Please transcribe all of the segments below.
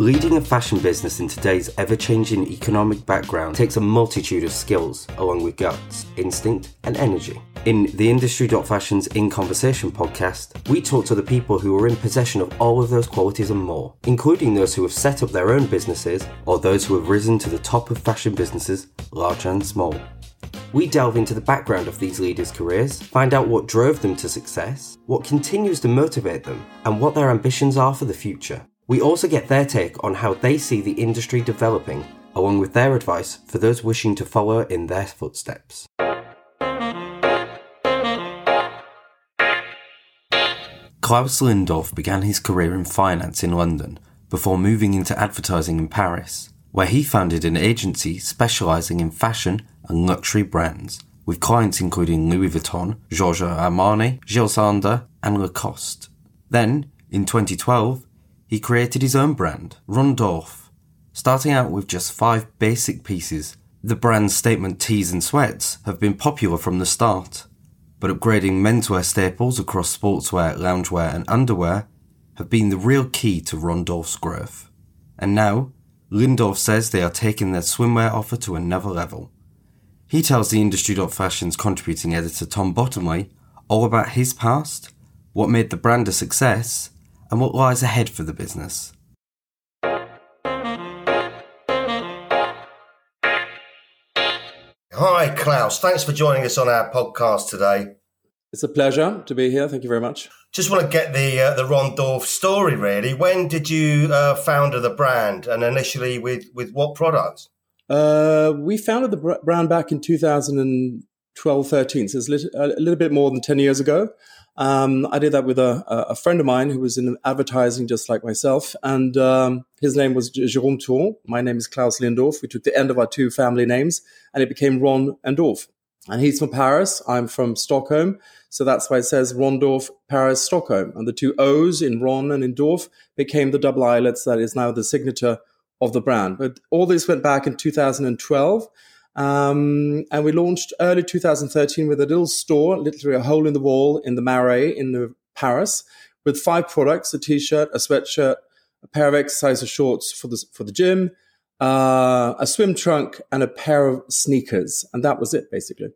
Leading a fashion business in today's ever changing economic background takes a multitude of skills, along with guts, instinct, and energy. In the Industry.Fashion's In Conversation podcast, we talk to the people who are in possession of all of those qualities and more, including those who have set up their own businesses or those who have risen to the top of fashion businesses, large and small. We delve into the background of these leaders' careers, find out what drove them to success, what continues to motivate them, and what their ambitions are for the future. We also get their take on how they see the industry developing, along with their advice for those wishing to follow in their footsteps. Claus Lindorff began his career in finance in London before moving into advertising in Paris, where he founded an agency specializing in fashion and luxury brands, with clients including Louis Vuitton, Giorgio Armani, Jil Sander, and Lacoste. Then, in 2012, he created his own brand, Ron Dorff, Starting out with just five basic pieces, the brand's statement tees and sweats have been popular from the start, but upgrading menswear staples across sportswear, loungewear, and underwear have been the real key to Ron Dorff's growth. And now, Lindorff says they are taking their swimwear offer to another level. He tells the Industry.Fashion's contributing editor Tom Bottomley all about his past, what made the brand a success, and what lies ahead for the business. Hi, Claus. Thanks for joining us on our podcast today. It's a pleasure to be here. Thank you very much. Just want to get the uh, the Ron Dorff story. Really, when did you uh, found the brand, and initially with with what products? Uh, we founded the brand back in 2012, 13, so it's a little bit more than 10 years ago. Um, I did that with a, a, friend of mine who was in advertising just like myself. And um, his name was Jérôme Touron. My name is Claus Lindorff. We took the end of our two family names and it became Ron and Dorff. And he's from Paris. I'm from Stockholm. So that's why it says Ron Dorff, Paris, Stockholm. And the two O's in Ron and in Dorff became the double eyelets that is now the signature of the brand. But all this went back in 2012. Um, and we launched early 2013 with a little store, literally a hole in the wall in the Marais in the Paris, with five products: a t-shirt, a sweatshirt, a pair of exercise shorts for the for the gym, uh, a swim trunk, and a pair of sneakers, and that was it basically.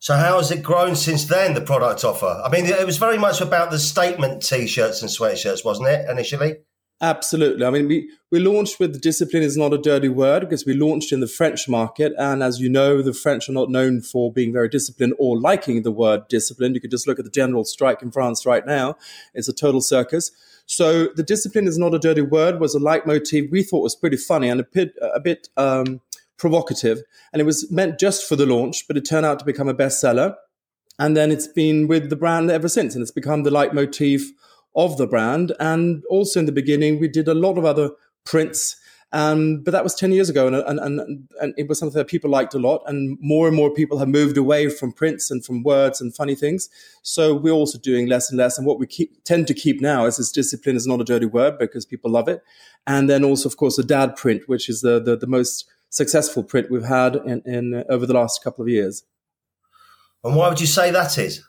So how has it grown since then? The product offer. I mean, it was very much about the statement t-shirts and sweatshirts, wasn't it initially? Absolutely. I mean, we, we launched with discipline is not a dirty word because we launched in the French market. And as you know, the French are not known for being very disciplined or liking the word discipline. You could just look at the general strike in France right now. It's a total circus. So the discipline is not a dirty word was a leitmotif we thought was pretty funny and a bit, a bit um, provocative. And it was meant just for the launch, but it turned out to become a bestseller. And then it's been with the brand ever since. And it's become the leitmotif of the brand. And also in the beginning, we did a lot of other prints. Um, but that was 10 years ago, and, and, and, and, it was something that people liked a lot. And more and more people have moved away from prints and from words and funny things. So we're also doing less and less. And what we keep, tend to keep now is this discipline is not a dirty word because people love it. And then also, of course, the dad print, which is the, the, the most successful print we've had in, in uh, over the last couple of years. And why would you say that is?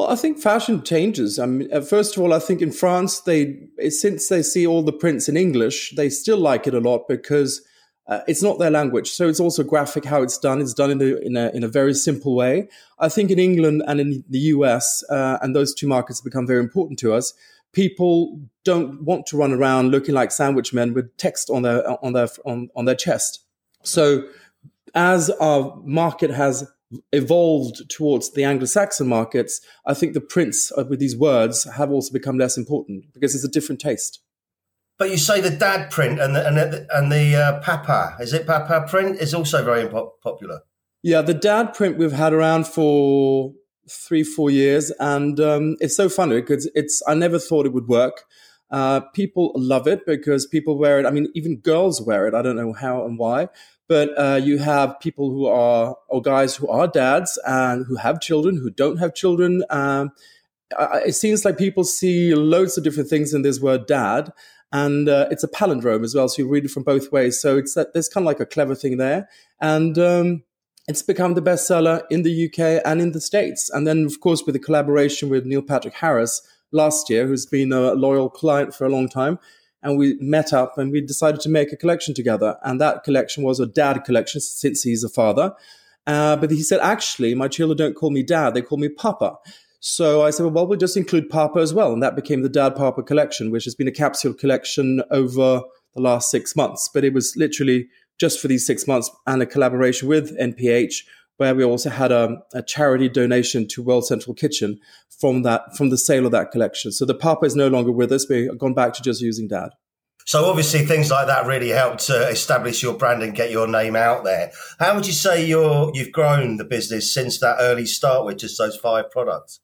Well, I think fashion changes. I mean, uh, first of all, I think in France, they since they see all the prints in English, they still like it a lot because uh, it's not their language. So it's also graphic how it's done. It's done in, the, in, a, in a very simple way. I think in England and in the US, uh, and those two markets have become very important to us. People don't want to run around looking like sandwich men with text on their on their on, on their chest. So as our market has evolved towards the Anglo-Saxon markets, I think the prints with these words have also become less important because it's a different taste. But you say the dad print and the and the, and the uh, papa is it papa print is also very popular. Yeah, the dad print we've had around for three four years, and um, it's so funny because it's I never thought it would work. Uh, people love it because people wear it. I mean, even girls wear it. I don't know how and why, but uh, you have people who are or guys who are dads and who have children who don't have children um, it seems like people see loads of different things in this word dad and uh, it's a palindrome as well so you read it from both ways so it's that there's kind of like a clever thing there and um, it's become the bestseller in the uk and in the states and then of course with the collaboration with neil patrick harris last year, who's been a loyal client for a long time. And we met up and we decided to make a collection together. And that collection was a dad collection since he's a father. Uh, but he said, actually, my children don't call me dad, they call me papa. So I said, well, we'll just include Papa as well. And that became the Dad Papa collection, which has been a capsule collection over the last six months. But it was literally just for these six months and a collaboration with NPH, where we also had a, a, charity donation to World Central Kitchen from that from the sale of that collection. So the Papa is no longer with us. We've gone back to just using Dad. So obviously things like that really helped to establish your brand and get your name out there. How would you say you're you've grown the business since that early start with just those five products?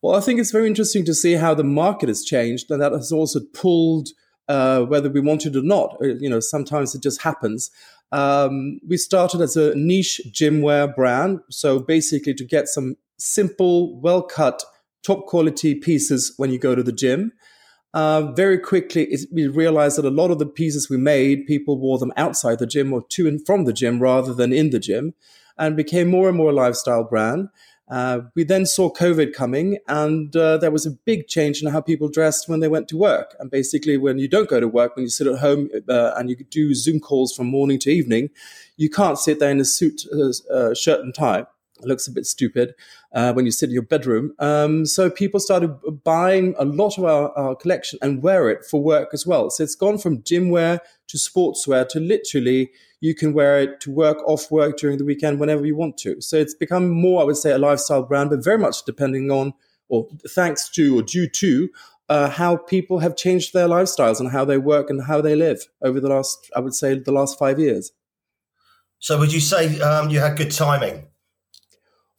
Well, I think it's very interesting to see how the market has changed, and that has also pulled uh, whether we want it or not. Uh, you know, sometimes it just happens. Um, we started as a niche gymwear brand, so basically to get some simple, well cut, top quality pieces when you go to the gym. Uh, very quickly, it, we realized that a lot of the pieces we made, people wore them outside the gym or to and from the gym rather than in the gym, and became more and more a lifestyle brand. Uh, we then saw COVID coming, and uh, there was a big change in how people dressed when they went to work. And basically, when you don't go to work, when you sit at home uh, and you do Zoom calls from morning to evening, you can't sit there in a suit, uh, uh, shirt, and tie. It looks a bit stupid uh, when you sit in your bedroom. Um, so people started buying a lot of our, our, collection and wear it for work as well. So it's gone from gym wear to sportswear to literally you can wear it to work, off work, during the weekend, whenever you want to. So it's become more, I would say, a lifestyle brand, but very much depending on, or thanks to, or due to, uh, how people have changed their lifestyles and how they work and how they live over the last, I would say, the last five years. So would you say um, you had good timing?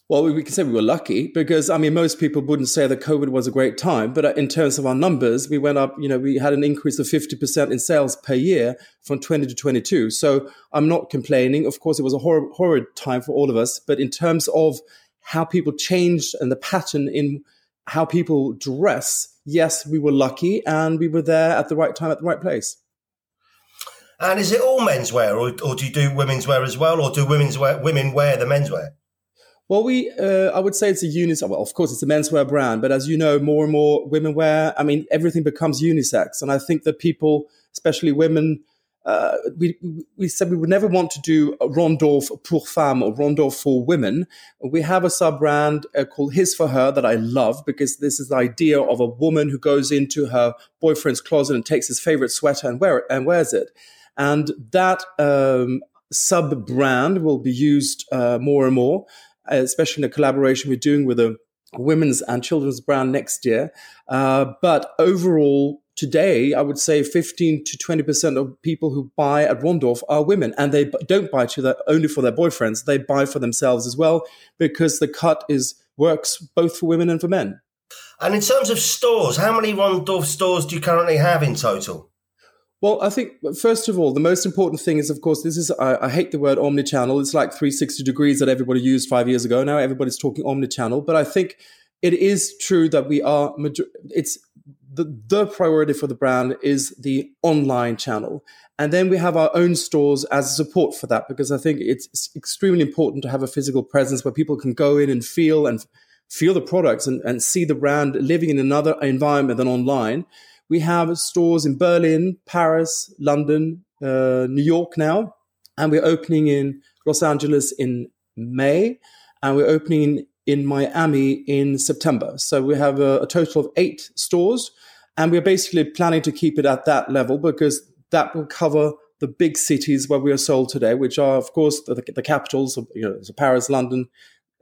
Well, we can say we were lucky because I mean, most people wouldn't say that COVID was a great time, but uh, in terms of our numbers, we went up. You know, we had an increase of fifty percent in sales per year from twenty to twenty-two. So I'm not complaining. Of course, it was a horrid, horrid time for all of us, but in terms of how people changed and the pattern in how people dress, yes, we were lucky and we were there at the right time at the right place. And is it all menswear, or, or do you do women's wear as well, or do women's wear, women wear the menswear? Well, we, uh, I would say it's a unisex. Well, of course, it's a menswear brand, but as you know, more and more women wear. I mean, everything becomes unisex, and I think that people, especially women, uh, we we said we would never want to do Ron Dorff pour femme or Ron Dorff for women. We have a sub brand uh, called His for Her that I love because this is the idea of a woman who goes into her boyfriend's closet and takes his favorite sweater and wear it and wears it, and that um, sub brand will be used uh, more and more especially in a collaboration we're doing with a women's and children's brand next year. Uh, but overall, today, I would say 15 to 20% of people who buy at Ron Dorff are women and they don't buy to their, only for their boyfriends. They buy for themselves as well because the cut is works both for women and for men. And in terms of stores, how many Ron Dorff stores do you currently have in total? Well, I think first of all, the most important thing is, of course, this is I, I, hate the word omnichannel. It's like 360 degrees that everybody used five years ago. Now everybody's talking omnichannel, but I think it is true that we are. It's the the priority for the brand is the online channel, and then we have our own stores as support for that because I think it's extremely important to have a physical presence where people can go in and feel and feel the products and, and see the brand living in another environment than online. We have stores in Berlin, Paris, London, uh, New York now, and we're opening in Los Angeles in May, and we're opening in Miami in September. So we have a, a total of eight stores, and we're basically planning to keep it at that level because that will cover the big cities where we are sold today, which are, of course, the, the capitals, of, you know, so Paris, London,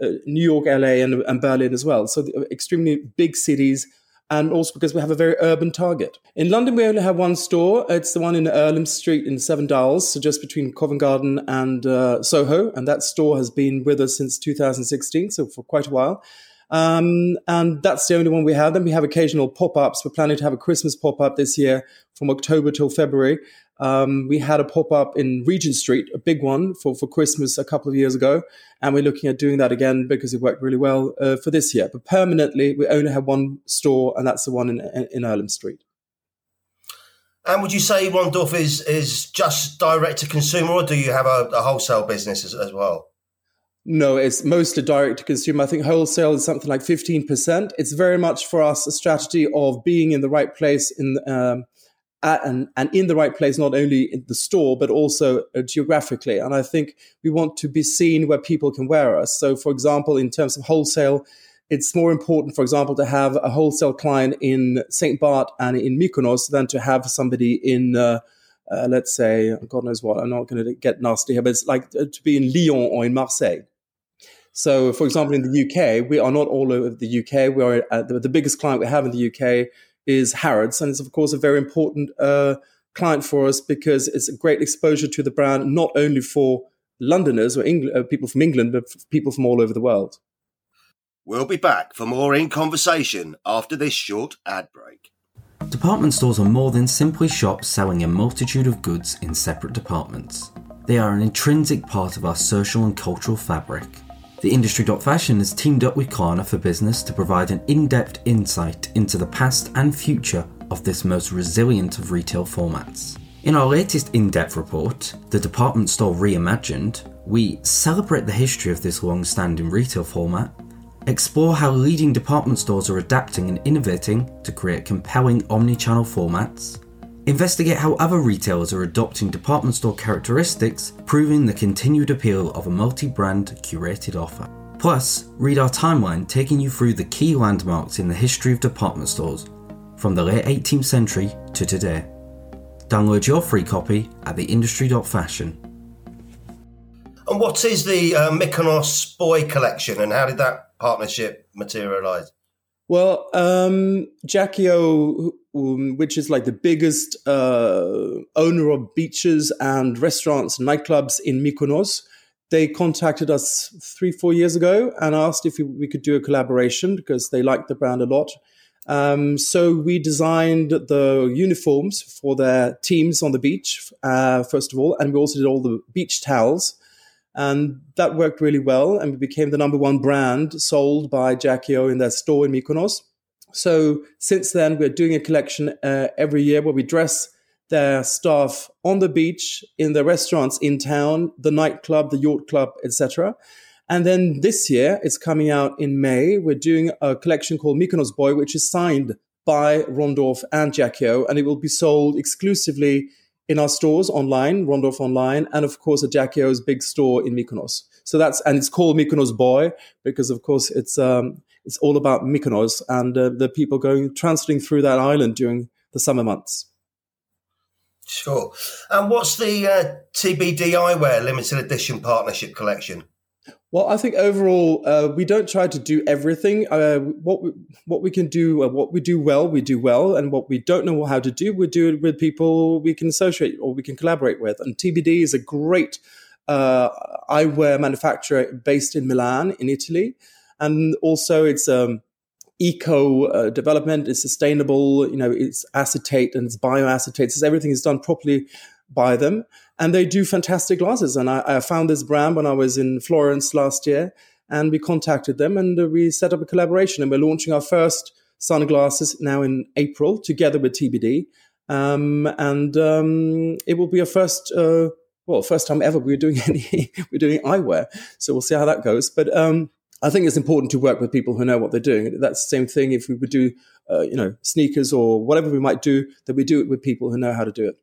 uh, New York, LA, and, and, Berlin as well. So extremely big cities and also because we have a very urban target. In London, we only have one store. It's the one in Earlham Street in Seven Dials, so just between Covent Garden and uh, Soho. And that store has been with us since 2016, so for quite a while. Um, and that's the only one we have. Then we have occasional pop ups. We're planning to have a Christmas pop up this year from October till February. Um, we had a pop up in Regent Street, a big one for, for Christmas a couple of years ago. And we're looking at doing that again because it worked really well uh, for this year. But permanently, we only have one store, and that's the one in, in, Earlham Street. And would you say Ron Dorff is, is just direct to consumer, or do you have a, a wholesale business as, as well? No, it's mostly direct to consumer. I think wholesale is something like 15%. It's very much for us a strategy of being in the right place in um, at, and, and in the right place, not only in the store, but also uh, geographically. And I think we want to be seen where people can wear us. So, for example, in terms of wholesale, it's more important, for example, to have a wholesale client in St. Barth and in Mykonos than to have somebody in, uh, uh, let's say, God knows what, I'm not going to get nasty here, but it's like uh, to be in Lyon or in Marseille. So, for example, in the UK, we are not all over the UK. We are uh, the, the, biggest client we have in the UK is Harrods, and it's of course a very important uh, client for us because it's a great exposure to the brand, not only for Londoners or Engl- uh, people from England, but people from all over the world. We'll be back for more in conversation after this short ad break. Department stores are more than simply shops selling a multitude of goods in separate departments. They are an intrinsic part of our social and cultural fabric. The Industry.Fashion has teamed up with Klarna for Business to provide an in depth insight into the past and future of this most resilient of retail formats. In our latest in depth report, The Department Store Reimagined, we celebrate the history of this long standing retail format, explore how leading department stores are adapting and innovating to create compelling omni channel formats, Investigate how other retailers are adopting department store characteristics, proving the continued appeal of a multi brand curated offer. Plus, read our timeline taking you through the key landmarks in the history of department stores, from the late 18th century to today. Download your free copy at theindustry.fashion. And what is the uh, Mykonos Boy collection and how did that partnership materialise? Well, um, um, which is like the biggest uh, owner of beaches and restaurants and nightclubs in Mykonos, they contacted us three, four years ago and asked if we could do a collaboration because they liked the brand a lot. Um, so we designed the uniforms for their teams on the beach, uh, first of all, and we also did all the beach towels. And that worked really well. And we became the number one brand sold by Jackie O in their store in Mykonos. So since then, we're doing a collection uh, every year where we dress their staff on the beach, in the restaurants in town, the nightclub, the yacht club, etc. And then this year, it's coming out in May. We're doing a collection called Mykonos Boy, which is signed by Ron Dorff and Jackie O, and it will be sold exclusively in our stores online, Ron Dorff online, and of course at Jackie O's big store in Mykonos. So that's and it's called Mykonos Boy because of course it's um, it's all about Mykonos and uh, the people going transiting through that island during the summer months. Sure. And what's the uh, TBD Eyewear limited edition partnership collection? Well, I think overall uh, we don't try to do everything. Uh, what we, what we can do, uh, what we do well, we do well, and what we don't know how to do, we do it with people we can associate or we can collaborate with. And TBD is a great uh, eyewear manufacturer based in Milan, in Italy, and also it's um, eco uh, development. It's sustainable. You know, it's acetate and it's bioacetate. So everything is done properly by them and they do fantastic glasses. And I, I, found this brand when I was in Florence last year, and we contacted them and uh, we set up a collaboration. And we're launching our first sunglasses now in April together with TBD. Um, and um, it will be a first, uh, well, first time ever we're doing any, we're doing eyewear. So we'll see how that goes. But um, I think it's important to work with people who know what they're doing. That's the same thing if we would do, uh, you know, sneakers or whatever we might do, that we do it with people who know how to do it.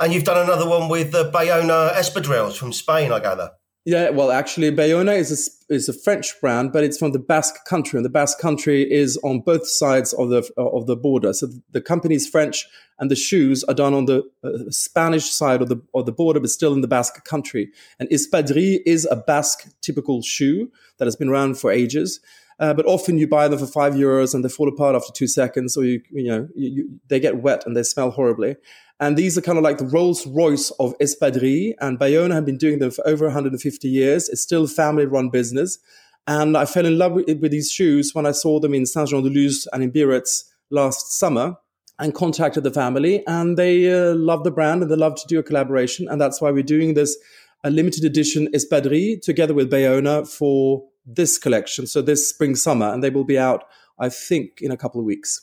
And you've done another one with the Bayona Espadrilles from Spain, I gather. Yeah, well, actually, Bayona is a, is a French brand, but it's from the Basque country, and the Basque country is on both sides of the of the border. So the company is French, and the shoes are done on the uh, Spanish side of the of the border, but still in the Basque country. And Espadrille is a Basque typical shoe that has been around for ages. Uh, but often you buy them for five euros and they fall apart after two seconds, or you you know you, you, they get wet and they smell horribly. And these are kind of like the Rolls Royce of espadrilles. And Bayona have been doing them for over 150 years. It's still a family run business. And I fell in love with, with these shoes when I saw them in Saint Jean de Luz and in Biarritz last summer and contacted the family. And they uh, love the brand and they love to do a collaboration. And that's why we're doing this a limited edition Espadrille together with Bayona for this collection. So this spring summer. And they will be out, I think, in a couple of weeks.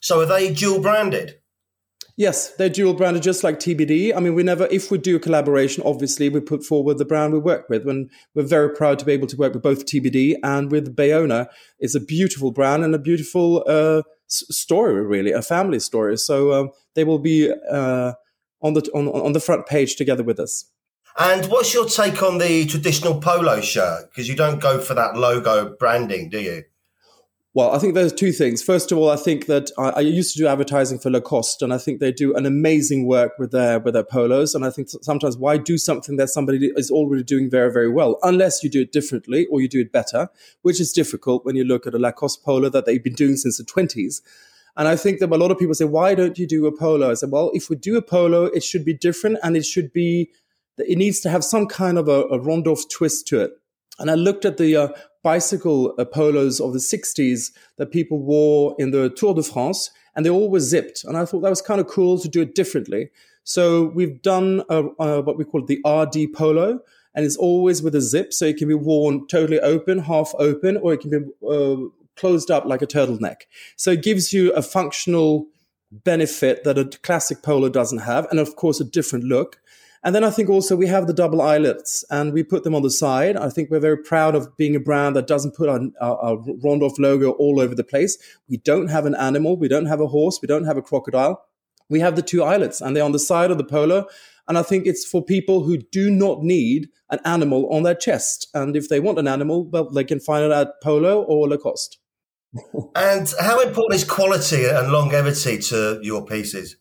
So are they dual branded? Yes, they're dual branded, just like TBD. I mean, we never, if we do a collaboration, obviously we put forward the brand we work with. and we're very proud to be able to work with both TBD and with Bayona. It's a beautiful brand and a beautiful uh, story, really, a family story. So um, they will be uh, on the on, on the front page together with us. And what's your take on the traditional polo shirt? Because you don't go for that logo branding, do you? Well, I think there's two things. First of all, I think that I, I, used to do advertising for Lacoste, and I think they do an amazing work with their with their polos. And I think sometimes why do something that somebody is already doing very very well, unless you do it differently or you do it better, which is difficult when you look at a Lacoste polo that they've been doing since the 20s. And I think that a lot of people say, why don't you do a polo? I said, well, if we do a polo, it should be different, and it should be it needs to have some kind of a, a twist to it. And I looked at the uh, bicycle uh, polos of the 60s that people wore in the Tour de France, and they all were zipped. And I thought that was kind of cool to do it differently. So we've done a, what we call the RD polo, and it's always with a zip. So it can be worn totally open, half open, or it can be uh, closed up like a turtleneck. So it gives you a functional benefit that a classic polo doesn't have, and of course, a different look. And then I think also we have the double eyelets and we put them on the side. I think we're very proud of being a brand that doesn't put our, our, our Ron Dorff logo all over the place. We don't have an animal. We don't have a horse. We don't have a crocodile. We have the two eyelets and they're on the side of the polo. And I think it's for people who do not need an animal on their chest. And if they want an animal, well, they can find it at Polo or Lacoste. and how important is quality and longevity to your pieces?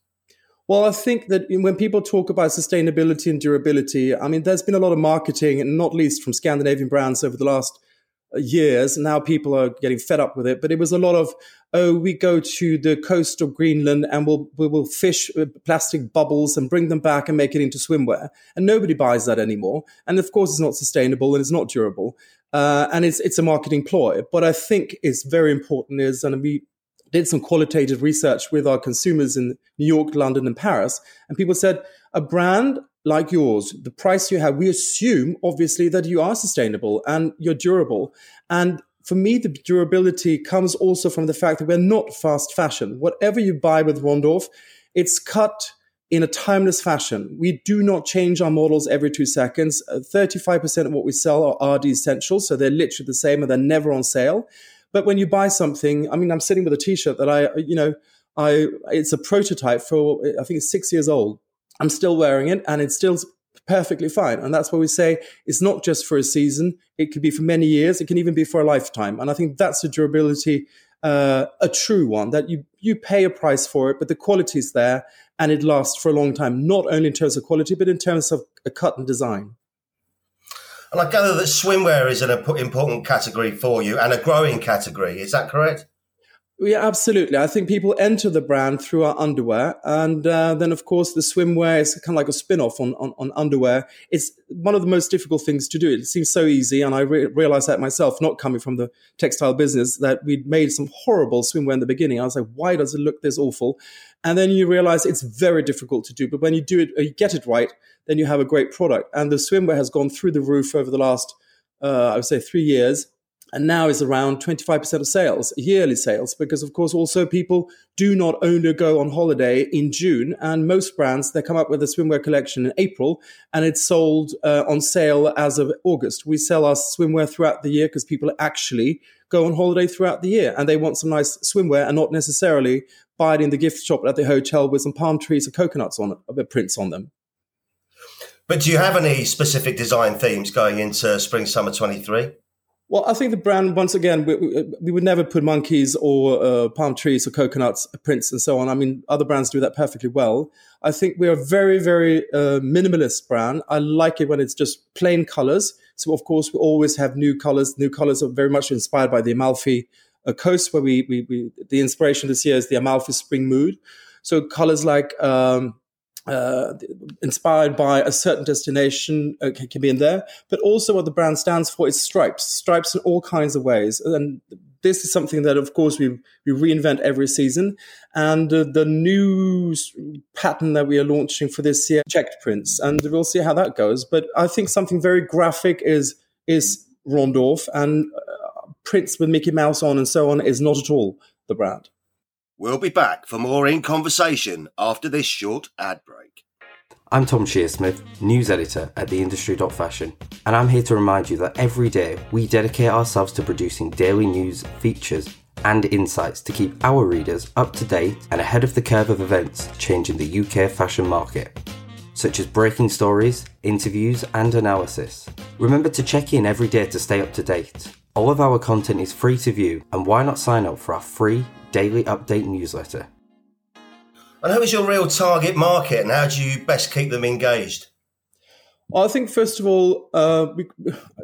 Well, I think that when people talk about sustainability and durability, I mean, there's been a lot of marketing, and not least from Scandinavian brands over the last uh, years. Now people are getting fed up with it, but it was a lot of, oh, we go to the coast of Greenland and we'll, we will fish uh, plastic bubbles and bring them back and make it into swimwear. And nobody buys that anymore. And of course, it's not sustainable and it's not durable. Uh, and it's, it's a marketing ploy. But I think it's very important is, and we did some qualitative research with our consumers in New York, London, and Paris. And people said, a brand like yours, the price you have, we assume obviously that you are sustainable and you're durable. And for me, the durability comes also from the fact that we're not fast fashion. Whatever you buy with Ron Dorff, it's cut in a timeless fashion. We do not change our models every two seconds. Uh, 35% of what we sell are RD essentials, so they're literally the same and they're never on sale. But when you buy something, I mean, I'm sitting with a T-shirt that I, you know, I it's a prototype for I think it's six years old. I'm still wearing it, and it's still perfectly fine. And that's what we say it's not just for a season; it could be for many years. It can even be for a lifetime. And I think that's a durability, uh, a true one that you you pay a price for it, but the quality is there and it lasts for a long time. Not only in terms of quality, but in terms of a cut and design. And I gather that swimwear is an important category for you and a growing category. Is that correct? Yeah, absolutely. I think people enter the brand through our underwear. And uh, then, of course, the swimwear is kind of like a spin off on, on, on, underwear. It's one of the most difficult things to do. It seems so easy. And I re- realized that myself, not coming from the textile business, that we'd made some horrible swimwear in the beginning. I was like, why does it look this awful? And then you realize it's very difficult to do. But when you do it, you get it right, then you have a great product. And the swimwear has gone through the roof over the last, uh, I would say, three years and now is around 25% of sales, yearly sales, because of course also people do not only go on holiday in June, and most brands they come up with a swimwear collection in April, and it's sold uh, on sale as of August. We sell our swimwear throughout the year because people actually go on holiday throughout the year, and they want some nice swimwear and not necessarily buy it in the gift shop at the hotel with some palm trees or coconuts on it, prints on them. But do you have any specific design themes going into spring summer 23? Well, I think the brand, once again, we, we would never put monkeys or uh, palm trees or coconuts, prints, and so on. I mean, other brands do that perfectly well. I think we're a very, very uh, minimalist brand. I like it when it's just plain colors. So, of course, we always have new colors. New colors are very much inspired by the Amalfi uh, coast, where we, we, we, the inspiration this year is the Amalfi Spring Mood. So, colors like um, uh, inspired by a certain destination uh, can, be in there, but also what the brand stands for is stripes, stripes in all kinds of ways. And this is something that, of course, we, we reinvent every season. And uh, the new pattern that we are launching for this year, checked prints, and we'll see how that goes. But I think something very graphic is is Ron Dorff, and uh, prints with Mickey Mouse on and so on is not at all the brand. We'll be back for more in conversation after this short ad break. I'm Tom Shearsmith, news editor at theindustry.fashion, and I'm here to remind you that every day we dedicate ourselves to producing daily news, features, and insights to keep our readers up to date and ahead of the curve of events changing the UK fashion market, such as breaking stories, interviews, and analysis. Remember to check in every day to stay up to date. All of our content is free to view, and why not sign up for our free daily update newsletter? And who is your real target market and how do you best keep them engaged? Well, I think first of all, uh, we,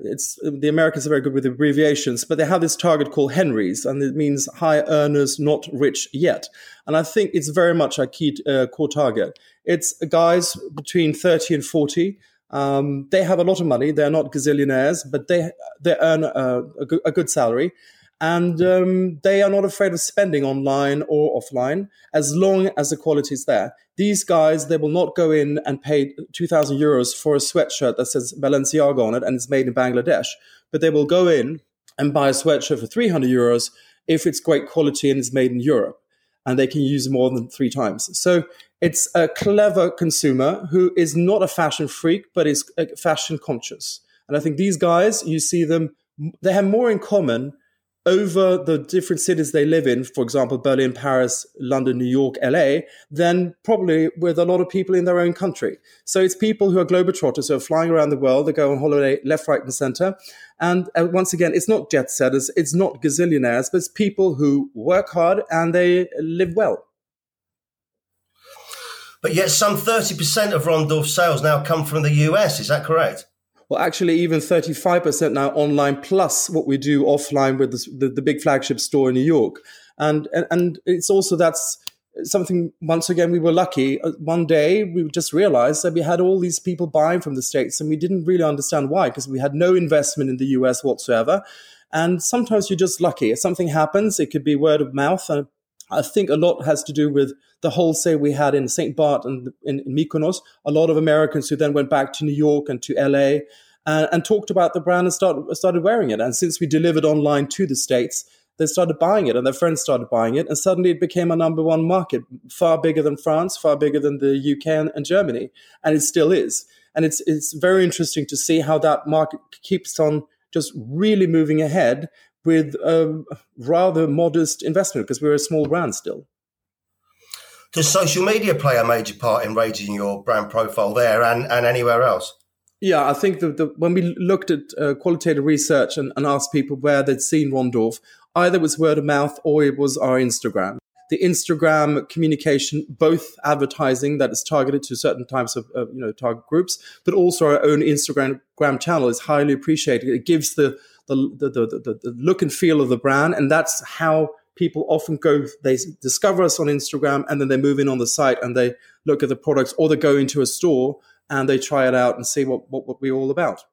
it's the Americans are very good with abbreviations, but they have this target called Henrys, and it means high earners, not rich yet. And I think it's very much our key uh, core target. It's guys between thirty and forty. Um, they have a lot of money. They're not gazillionaires, but they they earn a, a, good, a good salary, and um, they are not afraid of spending online or offline as long as the quality is there. These guys, they will not go in and pay 2,000 euros for a sweatshirt that says Balenciaga on it and it's made in Bangladesh, but they will go in and buy a sweatshirt for 300 euros if it's great quality and is made in Europe, and they can use more than three times. So it's a clever consumer who is not a fashion freak, but is uh, fashion conscious. And I think these guys, you see them, they have more in common over the different cities they live in, for example, Berlin, Paris, London, New York, LA, than probably with a lot of people in their own country. So it's people who are globetrotters who are flying around the world. They go on holiday left, right, and center. And uh, once again, it's not jet setters, it's not gazillionaires, but it's people who work hard and they live well. But yet, some 30% of Ron Dorff sales now come from the US. Is that correct? Well, actually, even 35% now online, plus what we do offline with the, the, the big flagship store in New York. And, and, and it's also that's something, once again, we were lucky. Uh, one day, we just realized that we had all these people buying from the States, and we didn't really understand why, because we had no investment in the US whatsoever. And sometimes you're just lucky. If something happens, it could be word of mouth. I think a lot has to do with the wholesale we had in St. Barth and in, in Mykonos. A lot of Americans who then went back to New York and to LA and, and talked about the brand and started, started wearing it. And since we delivered online to the States, they started buying it and their friends started buying it. And suddenly it became a number one market, far bigger than France, far bigger than the UK and, and Germany. And it still is. And it's, it's very interesting to see how that market keeps on just really moving ahead with a rather modest investment because we're a small brand still. Does social media play a major part in raising your brand profile there and, and anywhere else? Yeah, I think that the, when we looked at uh, qualitative research and, and, asked people where they'd seen Ron Dorff, either it was word of mouth or it was our Instagram. The Instagram communication, both advertising that is targeted to certain types of uh, you know target groups, but also our own Instagram channel is highly appreciated. It gives the the, the, the, the look and feel of the brand, and that's how people often go they discover us on instagram and then they move in on the site and they look at the products or they go into a store and they try it out and see what, what, what we're all about.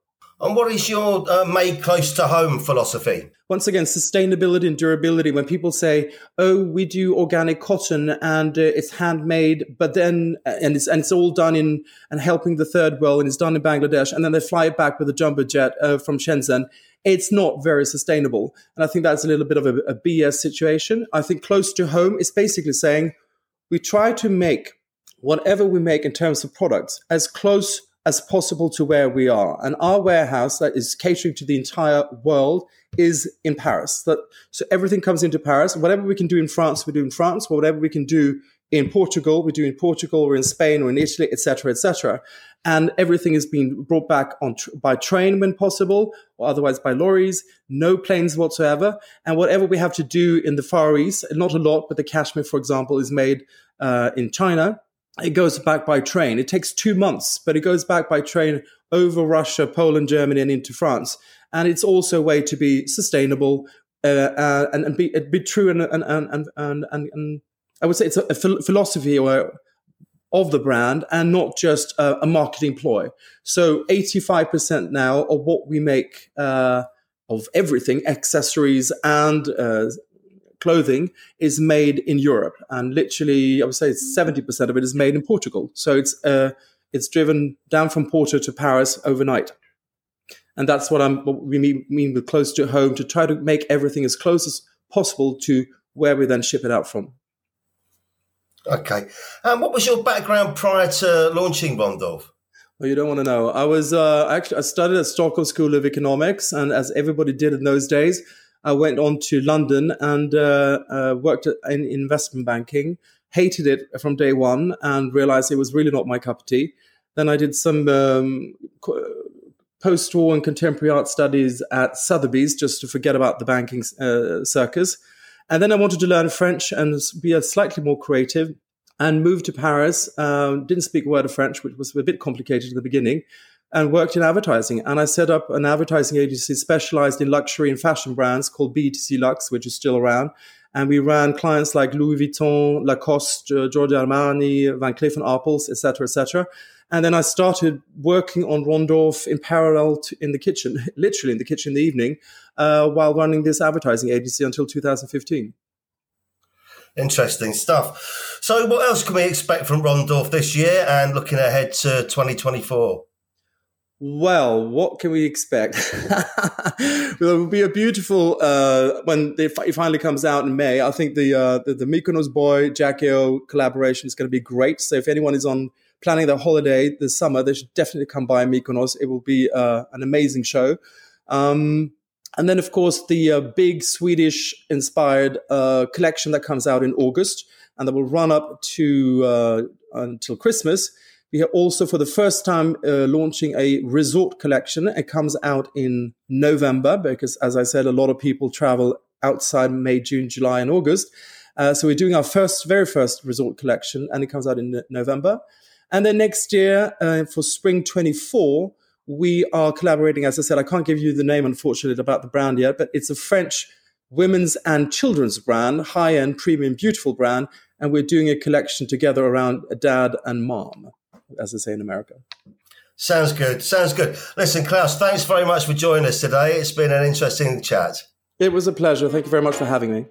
And what is your uh, made close to home philosophy? Once again, sustainability and durability. When people say, "Oh, we do organic cotton and uh, it's handmade," but then uh, and it's and it's all done in and helping the third world and it's done in Bangladesh, and then they fly it back with a jumbo jet uh, from Shenzhen. It's not very sustainable, and I think that's a little bit of a, a BS situation. I think close to home is basically saying we try to make whatever we make in terms of products as close as possible to where we are. And our warehouse that is catering to the entire world is in Paris. That, so everything comes into Paris. Whatever we can do in France, we do in France. Whatever we can do in Portugal, we do in Portugal or in Spain or in Italy, etc., etc. And everything is being brought back on tr- by train when possible, or otherwise by lorries. No planes whatsoever. And whatever we have to do in the Far East, not a lot, but the cashmere, for example, is made uh, in China it goes back by train. It takes two months, but it goes back by train over Russia, Poland, Germany, and into France. And it's also a way to be sustainable uh, uh, and, and be, be true and, and, and, and, and, I would say it's a, a philosophy or of the brand and not just a, a, marketing ploy. So 85% now of what we make uh, of everything, accessories and uh, clothing is made in Europe, and literally, I would say seventy percent of it is made in Portugal. So it's uh, it's driven down from Porto to Paris overnight, and that's what I'm what we mean, mean with close to home to try to make everything as close as possible to where we then ship it out from. Okay. And what was your background prior to launching Ron Dorff? Well, you don't want to know. I was uh, actually I studied at Stockholm School of Economics, and as everybody did in those days, I went on to London and uh, uh, worked in investment banking. Hated it from day one, and realized it was really not my cup of tea. Then I did some um, post-war and contemporary art studies at Sotheby's, just to forget about the banking uh, circus. And then I wanted to learn French and be a slightly more creative and moved to Paris. Uh, didn't speak a word of French, which was a bit complicated at the beginning, and worked in advertising. And I set up an advertising agency specialized in luxury and fashion brands called BETC Luxe, which is still around. And we ran clients like Louis Vuitton, Lacoste, uh, Giorgio Armani, Van Cleef and Arpels, etc., etc. And then I started working on Ron Dorff in parallel to, in the kitchen, literally in the kitchen in the evening, uh, while running this advertising agency until 2015. Interesting stuff. So, what else can we expect from Ron Dorff this year and looking ahead to 2024? Well, what can we expect? well, it will be a beautiful uh, when it finally comes out in May. I think the uh, the, the Mykonos boy Jackie O collaboration is going to be great. So, if anyone is on planning their holiday this summer, they should definitely come by Mykonos. It will be uh, an amazing show. Um, and then, of course, the uh, big Swedish inspired uh, collection that comes out in August and that will run up to uh, until Christmas. We are also, for the first time, uh, launching a resort collection. It comes out in November because, as I said, a lot of people travel outside May, June, July, and August. Uh, so we're doing our first, very first resort collection, and it comes out in November. And then next year, uh, for spring 24, we are collaborating. As I said, I can't give you the name, unfortunately, about the brand yet, but it's a French women's and children's brand, high end, premium, beautiful brand. And we're doing a collection together around dad and mom, as they say in America. Sounds good. Sounds good. Listen, Claus, thanks very much for joining us today. It's been an interesting chat. It was a pleasure. Thank you very much for having me.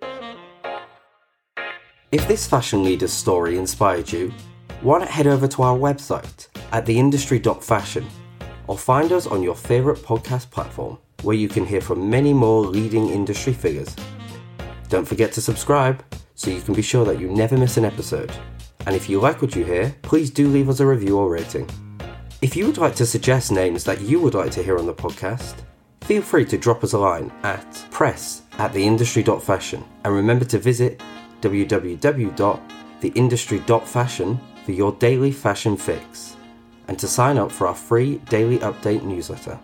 If this fashion leader's story inspired you, why not head over to our website at theindustry.fashion or find us on your favourite podcast platform where you can hear from many more leading industry figures. Don't forget to subscribe so you can be sure that you never miss an episode. And if you like what you hear, please do leave us a review or rating. If you would like to suggest names that you would like to hear on the podcast, feel free to drop us a line at press at theindustry.fashion and remember to visit www.theindustry.fashion for your daily fashion fix and to sign up for our free daily update newsletter.